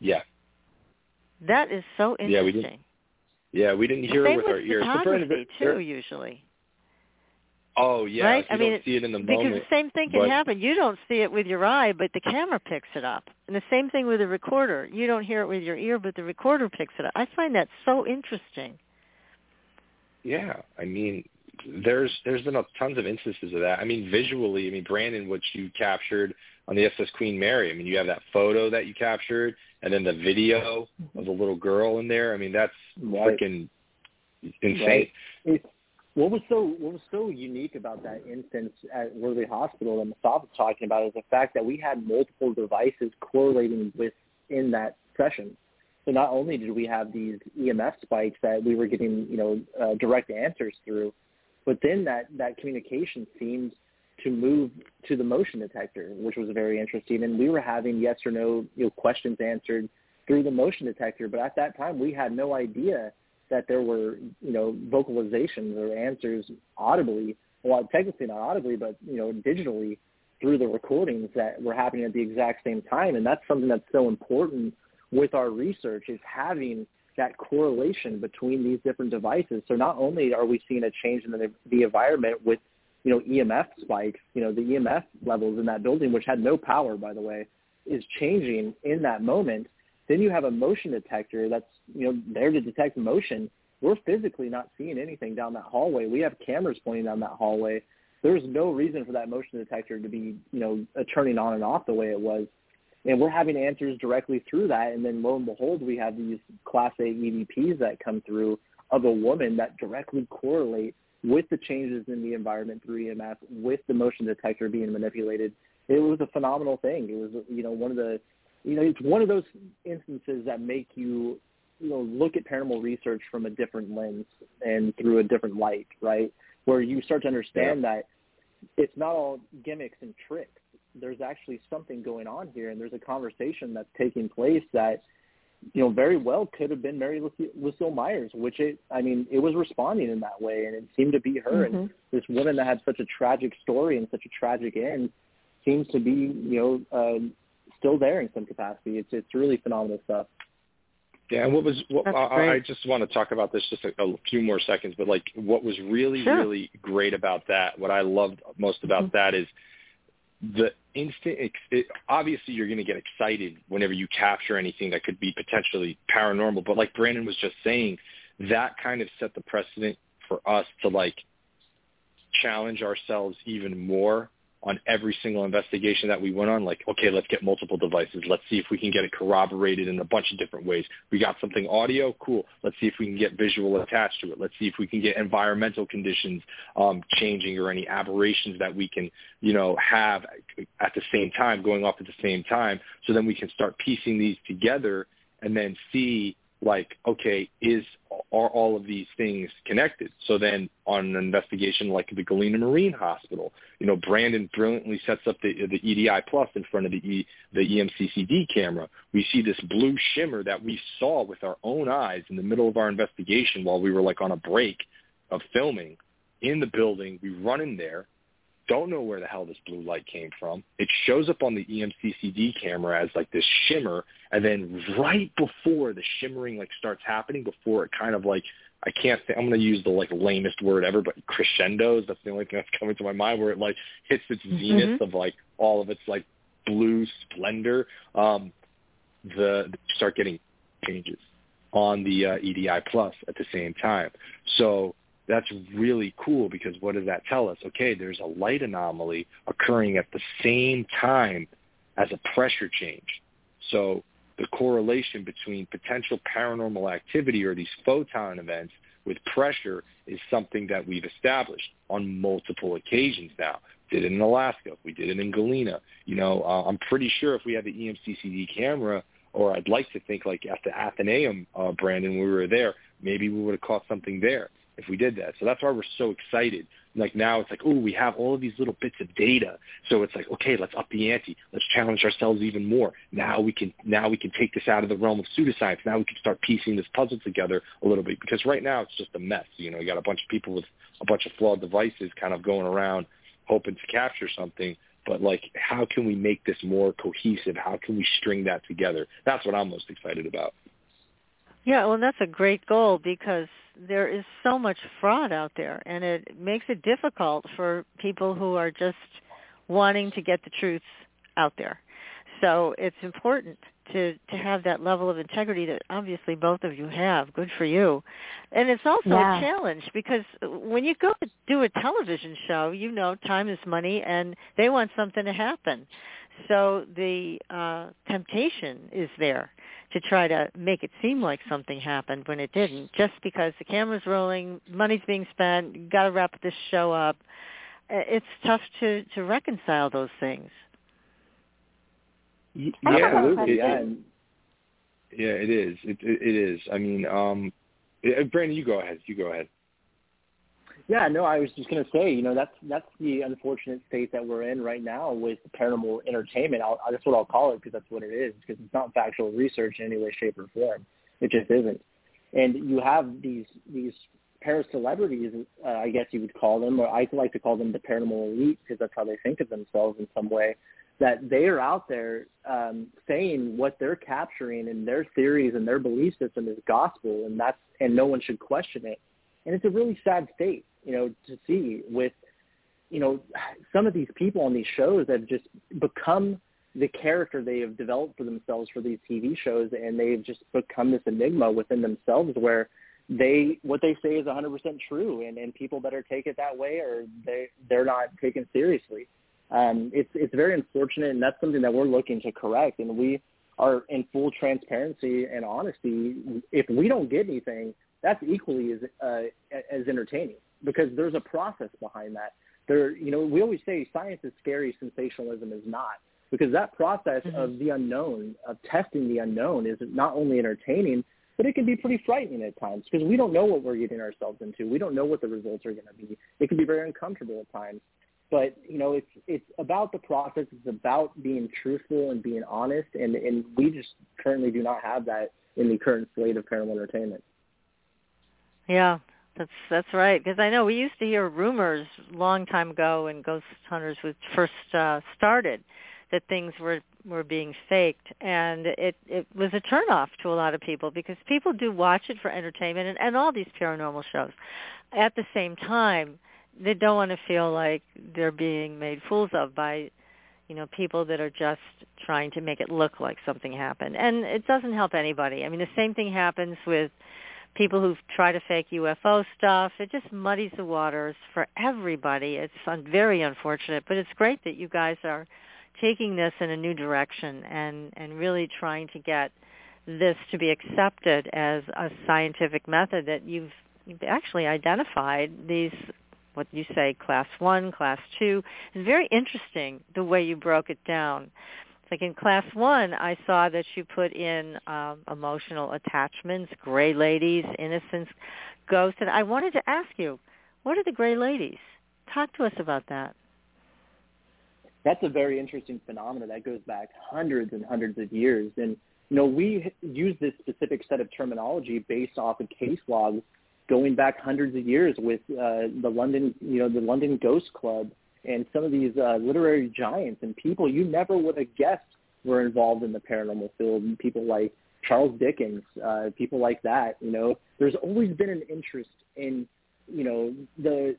yeah That is so interesting. Yeah, we interesting. did. yeah we didn't hear it with, with our ears photography too, usually. oh yeah Right? you I mean, see it in the Because moment the same thing can but- happen. You don't see it with your eye, but the camera picks it up. And the same thing with a recorder. You don't hear it with your ear, but the recorder picks it up. I find that so interesting. Yeah, I mean, there's there's been a, tons of instances of that. I mean, visually, I mean, Brandon, what you captured on the SS Queen Mary. I mean, you have that photo that you captured, and then the video of the little girl in there. I mean, that's Right. freaking insane. Right. It's, what was so what was so unique about that instance at Worley Hospital that Mustafa was talking about is the fact that we had multiple devices correlating within that session. So not only did we have these EMF spikes that we were getting, you know, uh, direct answers through, but then that that communication seemed to move to the motion detector, which was very interesting. And we were having yes or no you know, questions answered through the motion detector, but at that time we had no idea that there were, you know, vocalizations or answers audibly, well, technically not audibly, but, you know, digitally through the recordings that were happening at the exact same time. And that's something that's so important with our research is having that correlation between these different devices. So not only are we seeing a change in the, the environment with, you know, EMF spikes, you know, the EMF levels in that building, which had no power, by the way, is changing in that moment. Then you have a motion detector that's, you know, there to detect motion. We're physically not seeing anything down that hallway. We have cameras pointing down that hallway. There's no reason for that motion detector to be, you know, turning on and off the way it was. And we're having answers directly through that. And then lo and behold, we have these class A EVPs that come through of a woman that directly correlate with the changes in the environment through EMF, with the motion detector being manipulated. It was a phenomenal thing. It was, you know, one of the you know, it's one of those instances that make you, you know, look at paranormal research from a different lens and through a different light, right? Where you start to understand that it's not all gimmicks and tricks. There's actually something going on here, and there's a conversation that's taking place that, you know, very well could have been Mary Lucy- Lucille Myers, which it, I mean, it was responding in that way, and it seemed to be her. And this woman that had such a tragic story and such a tragic end seems to be, you know, uh, still there in some capacity. It's it's really phenomenal stuff. Yeah, and what was what I, I just want to talk about this just a, a few more seconds, but like what was really Sure. really great about that, what I loved most about Mm-hmm. that is the instant. It, obviously, you're going to get excited whenever you capture anything that could be potentially paranormal, but like Brandon was just saying, that kind of set the precedent for us to like challenge ourselves even more on every single investigation that we went on, like, okay, let's get multiple devices. Let's see if we can get it corroborated in a bunch of different ways. We got something audio, cool. Let's see if we can get visual attached to it. Let's see if we can get environmental conditions um, changing or any aberrations that we can, you know, have at the same time, going off at the same time. So then we can start piecing these together and then see like, okay, is are all of these things connected? So then on an investigation like the Galena Marine Hospital, you know, Brandon brilliantly sets up the, the EDI Plus in front of the, e, the EMCCD camera. We see this blue shimmer that we saw with our own eyes in the middle of our investigation while we were like on a break of filming in the building. We run in there don't know where the hell this blue light came from. It shows up on the EMCCD camera as like this shimmer, and then right before the shimmering like starts happening, before it kind of like I can't. Think, I'm going to use the like lamest word ever, but crescendos. That's the only thing that's coming to my mind where it like hits its mm-hmm. zenith of like all of its like blue splendor. Um, the start getting changes on the uh, EDI plus at the same time. So that's really cool because what does that tell us? Okay, there's a light anomaly occurring at the same time as a pressure change. So the correlation between potential paranormal activity or these photon events with pressure is something that we've established on multiple occasions now. Did it in Alaska. We did it in Galena. You know, uh, I'm pretty sure if we had the EMCCD camera, or I'd like to think like at the Athenaeum, uh, Brandon, we were there, maybe we would have caught something there if we did that. So that's why we're so excited. Like now it's like, oh, we have all of these little bits of data. So it's like, okay, let's up the ante. Let's challenge ourselves even more. Now we can now we can take this out of the realm of pseudoscience. Now we can start piecing this puzzle together a little bit because right now it's just a mess. You know, you got a bunch of people with a bunch of flawed devices kind of going around hoping to capture something. But like, how can we make this more cohesive? How can we string that together? That's what I'm most excited about. Yeah, well, that's a great goal because there is so much fraud out there, and it makes it difficult for people who are just wanting to get the truth out there. So it's important to to have that level of integrity that obviously both of you have. Good for you. And it's also yeah. a challenge because when you go to do a television show, you know time is money and they want something to happen. So the uh temptation is there to try to make it seem like something happened when it didn't, just because the camera's rolling, money's being spent, got to wrap this show up. It's tough to to reconcile those things. Yeah, absolutely. Yeah, yeah, it is. It, it, it is. I mean, um, Brandon, you go ahead. You go ahead. Yeah, no, I was just going to say, you know, that's that's the unfortunate state that we're in right now with paranormal entertainment. I'll, that's what I'll call it because that's what it is. Because it's not factual research in any way, shape, or form. It just isn't. And you have these these para celebrities, uh, I guess you would call them, or I like to call them the paranormal elite because that's how they think of themselves in some way. That they are out there um, saying what they're capturing and their theories and their belief system is gospel, and that's and no one should question it. And it's a really sad state you know, to see with, you know, some of these people on these shows that have just become the character they have developed for themselves for these TV shows, and they've just become this enigma within themselves where they what they say is 100% true, and and people better take it that way, or they they're not taken seriously. Um, it's it's very unfortunate, and that's something that we're looking to correct, and we are in full transparency and honesty. If we don't get anything, that's equally as uh, as entertaining because there's a process behind that. There, you know, we always say science is scary, sensationalism is not, because that process mm-hmm. of the unknown, of testing the unknown, is not only entertaining, but it can be pretty frightening at times because we don't know what we're getting ourselves into. We don't know what the results are going to be. It can be very uncomfortable at times. But you know, it's it's about the process. It's about being truthful and being honest, and and we just currently do not have that in the current slate of paranormal entertainment. Yeah, that's that's right. Because I know we used to hear rumors long time ago when ghost hunters was first uh, started that things were were being faked, and it it was a turnoff to a lot of people because people do watch it for entertainment and, and all these paranormal shows. At the same time, they don't want to feel like they're being made fools of by you know people that are just trying to make it look like something happened and it doesn't help anybody i mean the same thing happens with people who try to fake UFO stuff. It just muddies the waters for everybody. It's un- very unfortunate, but it's great that you guys are taking this in a new direction and and really trying to get this to be accepted as a scientific method that you've, you've actually identified these what you say class 1, class 2. It's very interesting the way you broke it down. Like in class one, I saw that you put in um, emotional attachments, gray ladies, innocence, ghosts, and I wanted to ask you, what are the gray ladies? Talk to us about that. That's a very interesting phenomenon that goes back hundreds and hundreds of years, and you know we use this specific set of terminology based off of case logs going back hundreds of years with uh, the London, you know, the London Ghost Club and some of these uh, literary giants and people you never would have guessed were involved in the paranormal field. And people like Charles Dickens, uh, people like that. You know, there's always been an interest in you know the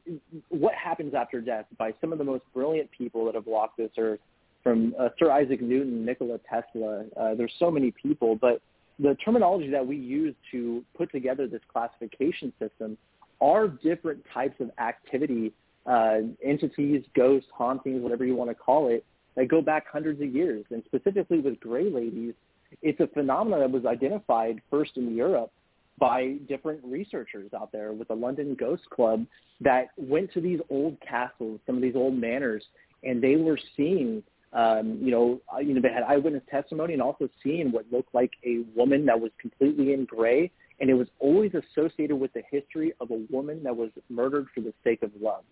what happens after death by some of the most brilliant people that have walked this earth from uh, Sir Isaac Newton, Nikola Tesla. Uh, there's so many people, but the terminology that we use to put together this classification system are different types of activity uh, entities, ghosts, hauntings, whatever you want to call it, that go back hundreds of years. And specifically with gray ladies, it's a phenomenon that was identified first in Europe by different researchers out there with the London Ghost Club that went to these old castles, some of these old manors, and they were seeing, um, you know, uh, you know, they had eyewitness testimony and also seeing what looked like a woman that was completely in gray, and it was always associated with the history of a woman that was murdered for the sake of love.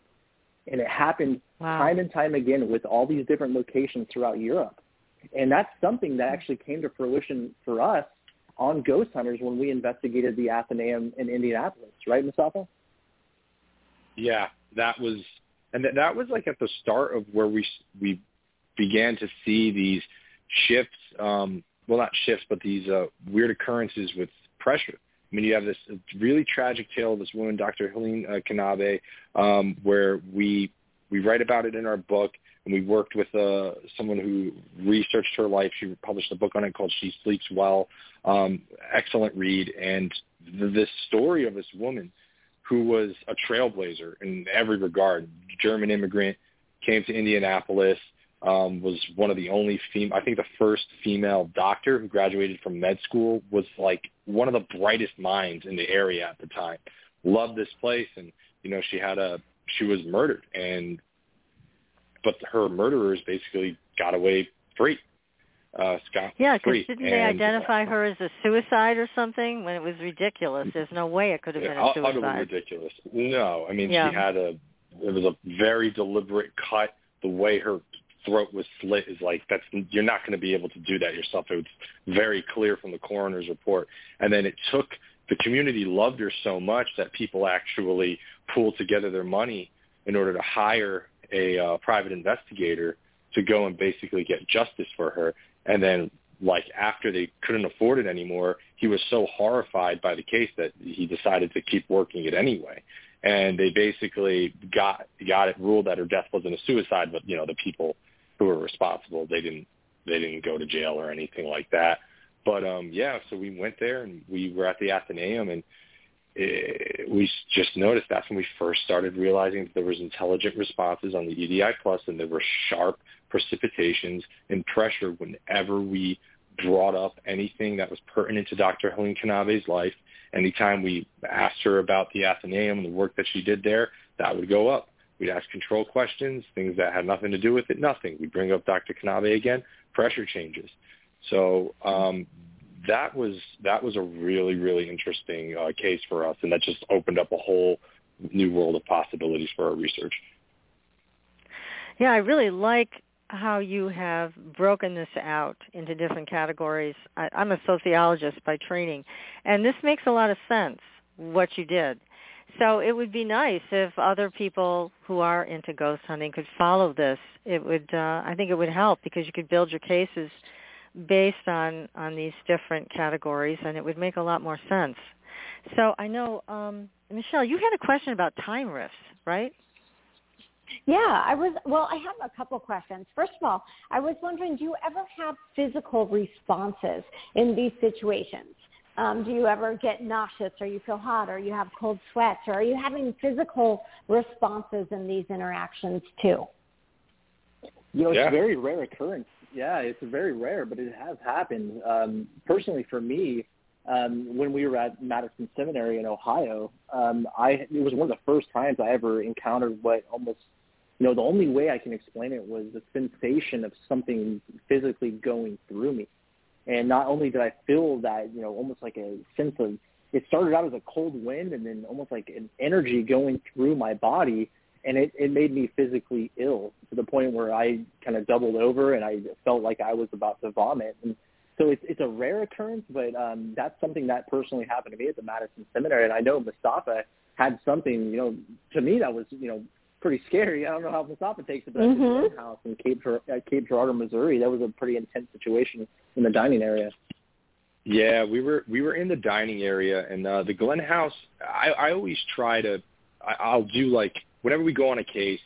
And it happened wow. time and time again with all these different locations throughout Europe. And that's something that actually came to fruition for us on Ghost Hunters when we investigated the Athenaeum in Indianapolis, right, Mustafa? Yeah, that was, and that, that was like at the start of where we we began to see these shifts. Um, well, not shifts, but these uh, weird occurrences with pressure. I mean, you have this really tragic tale of this woman, Dr. Helene uh, Knabe, um, where we we write about it in our book, and we worked with uh, someone who researched her life. She published a book on it called "She Sleeps Well." Um, excellent read, and th- this story of this woman who was a trailblazer in every regard. German immigrant came to Indianapolis, um, was one of the only fem- I think the first female doctor who graduated from med school was like one of the brightest minds in the area at the time. Loved this place, and you know she had a she was murdered, and but her murderers basically got away free. Uh, scot yeah, because didn't they identify her as a suicide or something when it was ridiculous? There's no way it could have been a suicide. Utterly ridiculous. No, I mean yeah. she had a it was a very deliberate cut. The way her throat was slit is like that's you're not going to be able to do that yourself. It was very clear from the coroner's report. And then it took the community loved her so much that people actually pooled together their money in order to hire a uh, private investigator to go and basically get justice for her. And then like after they couldn't afford it anymore, he was so horrified by the case that he decided to keep working it anyway. And they basically got got it ruled that her death wasn't a suicide, but you know the people who were responsible. They didn't they didn't go to jail or anything like that. But um yeah, so we went there and we were at the Athenaeum and it, we just noticed that's when we first started realizing that there was intelligent responses on the EDI plus and there were sharp precipitations and pressure whenever we brought up anything that was pertinent to Dr. Helene Knabe's life. Anytime we asked her about the Athenaeum and the work that she did there, that would go up. We'd ask control questions, things that had nothing to do with it, nothing. We'd bring up Dr. Knabe again, pressure changes. So um, that was that was a really really interesting uh, case for us, and that just opened up a whole new world of possibilities for our research. Yeah, I really like how you have broken this out into different categories. I, I'm a sociologist by training, and this makes a lot of sense what you did. So it would be nice if other people who are into ghost hunting could follow this. It would, uh, I think, it would help because you could build your cases based on on these different categories, and it would make a lot more sense. So I know, um, Michelle, you had a question about time rifts, right? Yeah, I was. Well, I have a couple questions. First of all, I was wondering, do you ever have physical responses in these situations? Um, do you ever get nauseous or you feel hot or you have cold sweats or are you having physical responses in these interactions too? You know, it's Yeah. a very rare occurrence. Yeah, it's very rare, but it has happened. Um, personally, for me, um, when we were at Madison Seminary in Ohio, um, I it was one of the first times I ever encountered what almost, you know, the only way I can explain it was the sensation of something physically going through me, and not only did I feel that, you know, almost like a sense of it started out as a cold wind and then almost like an energy going through my body and it, it made me physically ill to the point where I kind of doubled over and I felt like I was about to vomit. And so it's it's a rare occurrence, but um, that's something that personally happened to me at the Madison Seminary. And I know Mustafa had something, you know, to me that was you know pretty scary. I don't know how Mustafa takes it, but at Mhm. the Glenn house in Cape Gir- at Cape Girardeau, Missouri, that was a pretty intense situation in the dining area. Yeah, we were we were in the dining area, and uh, the Glenn House. I, I always try to. I, I'll do like whenever we go on a case.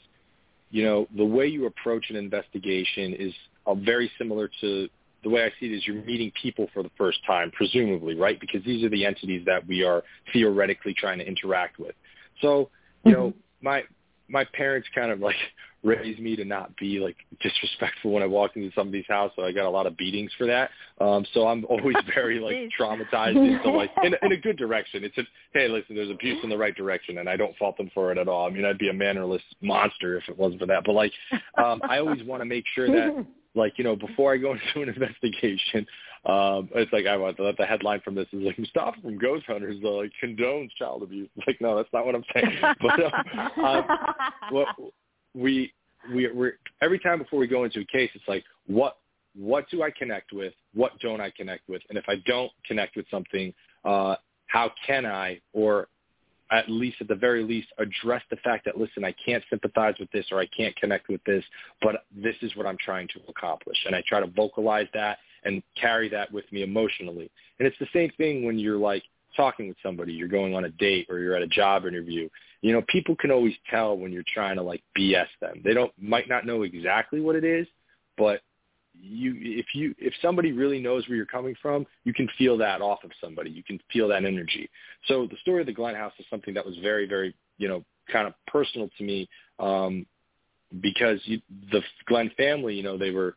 You know, the way you approach an investigation is uh, very similar to the way I see it is you're meeting people for the first time, presumably, right? Because these are the entities that we are theoretically trying to interact with. So, you know, my my parents kind of like raised me to not be like disrespectful when I walked into somebody's house, so I got a lot of beatings for that. Um, so I'm always very like traumatized into like in, in a good direction. It's a hey, listen, there's abuse in the right direction, and I don't fault them for it at all. I mean, I'd be a mannerless monster if it wasn't for that. But like, um, I always want to make sure that like you know before I go into an investigation, um, it's like I want the, the headline from this is like Mustafa from Ghost Hunters uh, like condones child abuse. Like no, that's not what I'm saying. But um, um, what we we we're every time before we go into a case, it's like what what do I connect with? What don't I connect with? And if I don't connect with something, uh, how can I, or at least at the very least, address the fact that listen, I can't sympathize with this or I can't connect with this, but this is what I'm trying to accomplish, and I try to vocalize that and carry that with me emotionally. And it's the same thing when you're like talking with somebody, you're going on a date or you're at a job interview. You know, people can always tell when you're trying to like BS them. They don't might not know exactly what it is, but you if you if somebody really knows where you're coming from, you can feel that off of somebody. You can feel that energy. So the story of the Glenn House is something that was very very you know kind of personal to me um, because you, the Glenn family, you know, they were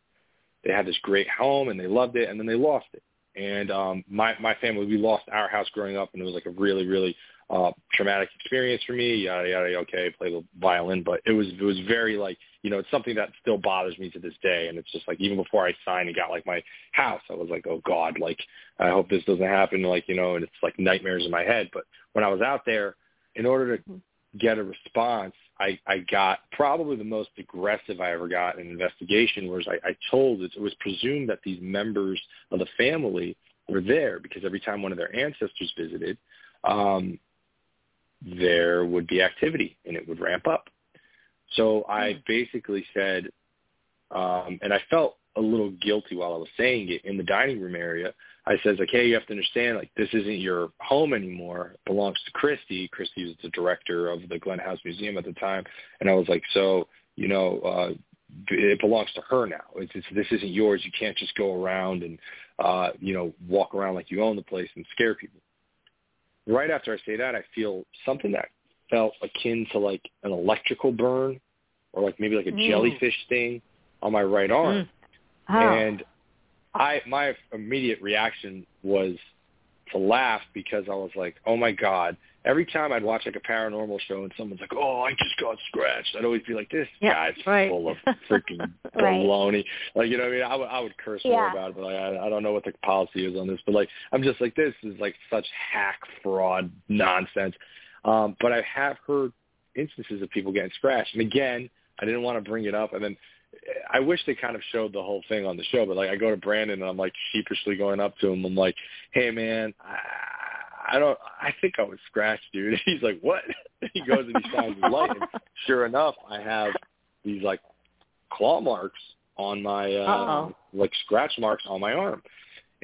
they had this great home and they loved it, and then they lost it. And um, my my family, we lost our house growing up, and it was like a really really uh, traumatic experience for me. Yada yada. Okay, play the violin, but it was it was very like you know it's something that still bothers me to this day. And it's just like even before I signed and got like my house, I was like, oh God, like I hope this doesn't happen. Like you know, and it's like nightmares in my head. But when I was out there, in order to get a response, I, I got probably the most aggressive I ever got in an investigation was I, I told it, it was presumed that these members of the family were there because every time one of their ancestors visited, um, there would be activity and it would ramp up. So I basically said, um, and I felt a little guilty while I was saying it in the dining room area. I says, okay, you have to understand, like, this isn't your home anymore. It belongs to Christy. Christy was the director of the Glenn House Museum at the time. And I was like, so, you know, uh, it belongs to her now. It's, it's, this isn't yours. You can't just go around and, uh, you know, walk around like you own the place and scare people. Right after I say that, I feel something that felt akin to like an electrical burn or like maybe like a Mm. jellyfish sting on my right arm. Oh. And I my immediate reaction was to laugh because I was like, "Oh my god." Every time I'd watch like a paranormal show and someone's like, "Oh, I just got scratched," I'd always be like, "This Yeah, guy's right. full of freaking Right. baloney." Like, you know, what I mean, I would I would curse more about it, but like, I I don't know what the policy is on this, but like, I'm just like, this is like such hack fraud nonsense. Um, but I have heard instances of people getting scratched, and again, I didn't want to bring it up, and then I wish they kind of showed the whole thing on the show, but like I go to Brandon and I'm like sheepishly going up to him. I'm like, "Hey man, I, I don't. I think I was scratched, dude." He's like, "What?" he goes and he shines his light, and sure enough, I have these like claw marks on my uh, Uh-oh. like scratch marks on my arm.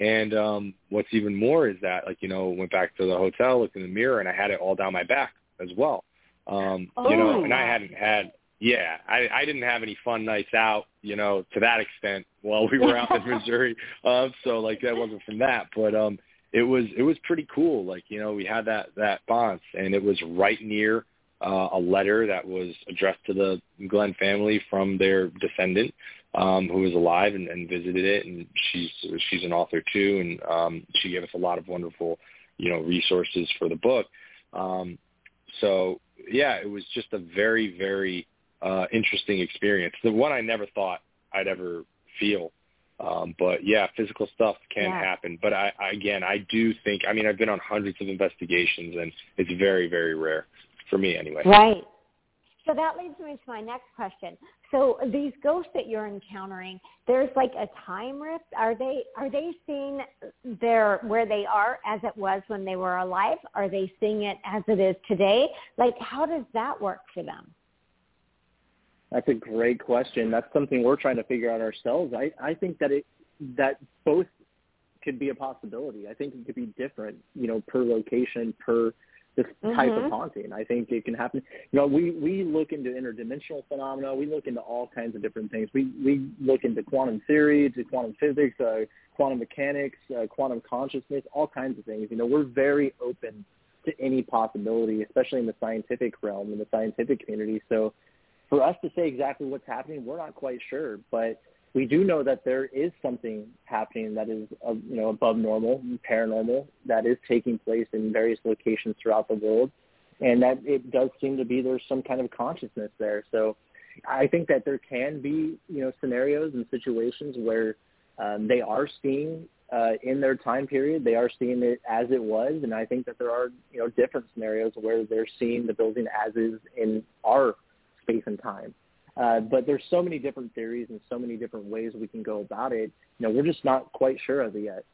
And um what's even more is that like you know went back to the hotel, looked in the mirror, and I had it all down my back as well. Um, you know, Oh. and I hadn't had yeah, I, I didn't have any fun nights out, you know, to that extent while we were out in Missouri. Um, so like that wasn't from that, but um, it was it was pretty cool. Like you know, we had that that bonds, and it was right near uh, a letter that was addressed to the Glenn family from their descendant um, who was alive and, and visited it, and she's she's an author too, and um, she gave us a lot of wonderful you know resources for the book. Um, so yeah, it was just a very very uh, interesting experience. The one I never thought I'd ever feel um, but yeah, physical stuff can yeah. happen. But I, I, again, I do think, I mean, I've been on hundreds of investigations and it's very, very rare for me anyway. Right. So that leads me to my next question. So these ghosts that you're encountering, there's like a time rift. Are they are they seeing their where they are as it was when they were alive? Are they seeing it as it is today? Like how does that work for them? That's a great question. That's something we're trying to figure out ourselves. I, I think that it that both could be a possibility. I think it could be different, you know, per location, per this type mm-hmm. of haunting. I think it can happen. You know, we we look into interdimensional phenomena. We look into all kinds of different things. We we look into quantum theory, to quantum physics, uh, quantum mechanics, uh, quantum consciousness, all kinds of things. You know, we're very open to any possibility, especially in the scientific realm, in the scientific community. So for us to say exactly what's happening, we're not quite sure, but we do know that there is something happening that is, uh, you know, above normal, paranormal, that is taking place in various locations throughout the world, and that it does seem to be there's some kind of consciousness there. So, I think that there can be, you know, scenarios and situations where um, they are seeing uh, in their time period, they are seeing it as it was, and I think that there are, you know, different scenarios where they're seeing the building as is in our space and time. Uh, but there's so many different theories and so many different ways we can go about it. You know, we're just not quite sure of it yet.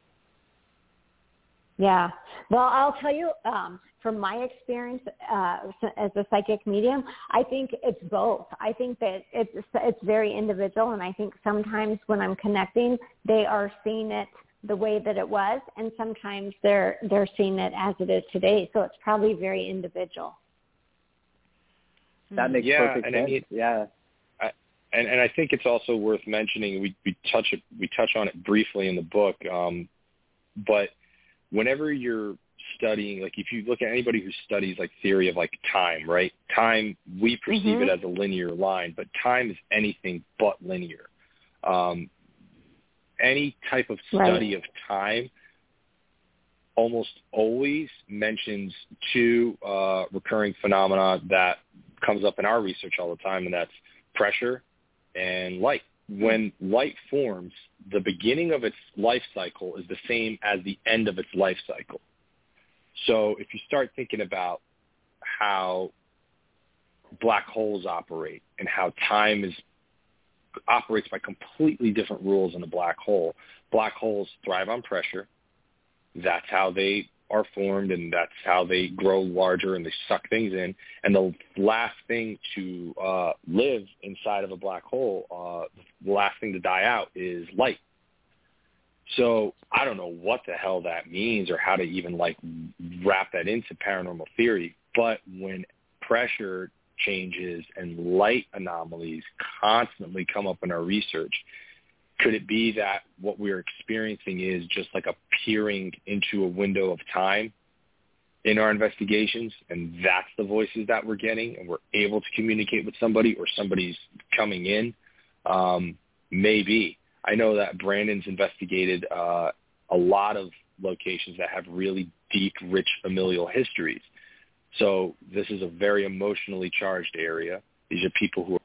Yeah. Well, I'll tell you, um, from my experience uh, as a psychic medium, I think it's both. I think that it's it's very individual, and I think sometimes when I'm connecting, they are seeing it the way that it was, and sometimes they're they're seeing it as it is today. So it's probably very individual. That makes yeah, perfect and sense. I mean, yeah. And and I think it's also worth mentioning. We we touch it we touch on it briefly in the book, um, but whenever you're studying, like if you look at anybody who studies like theory of like time, right? Time we perceive mm-hmm. it as a linear line, but time is anything but linear. Um, any type of study right. of time almost always mentions two uh, recurring phenomena that comes up in our research all the time, and that's pressure and light. When light forms, the beginning of its life cycle is the same as the end of its life cycle. So if you start thinking about how black holes operate and how time is operates by completely different rules in a black hole. Black holes thrive on pressure. That's how they are formed and that's how they grow larger and they suck things in. And the last thing to uh, live inside of a black hole, uh, the last thing to die out is light. So I don't know what the hell that means or how to even like wrap that into paranormal theory. But when pressure changes and light anomalies constantly come up in our research, could it be that what we're experiencing is just like a peering into a window of time in our investigations and that's the voices that we're getting and we're able to communicate with somebody or somebody's coming in? Um, maybe. I know that Brandon's investigated uh, a lot of locations that have really deep, rich familial histories. So this is a very emotionally charged area. These are people who are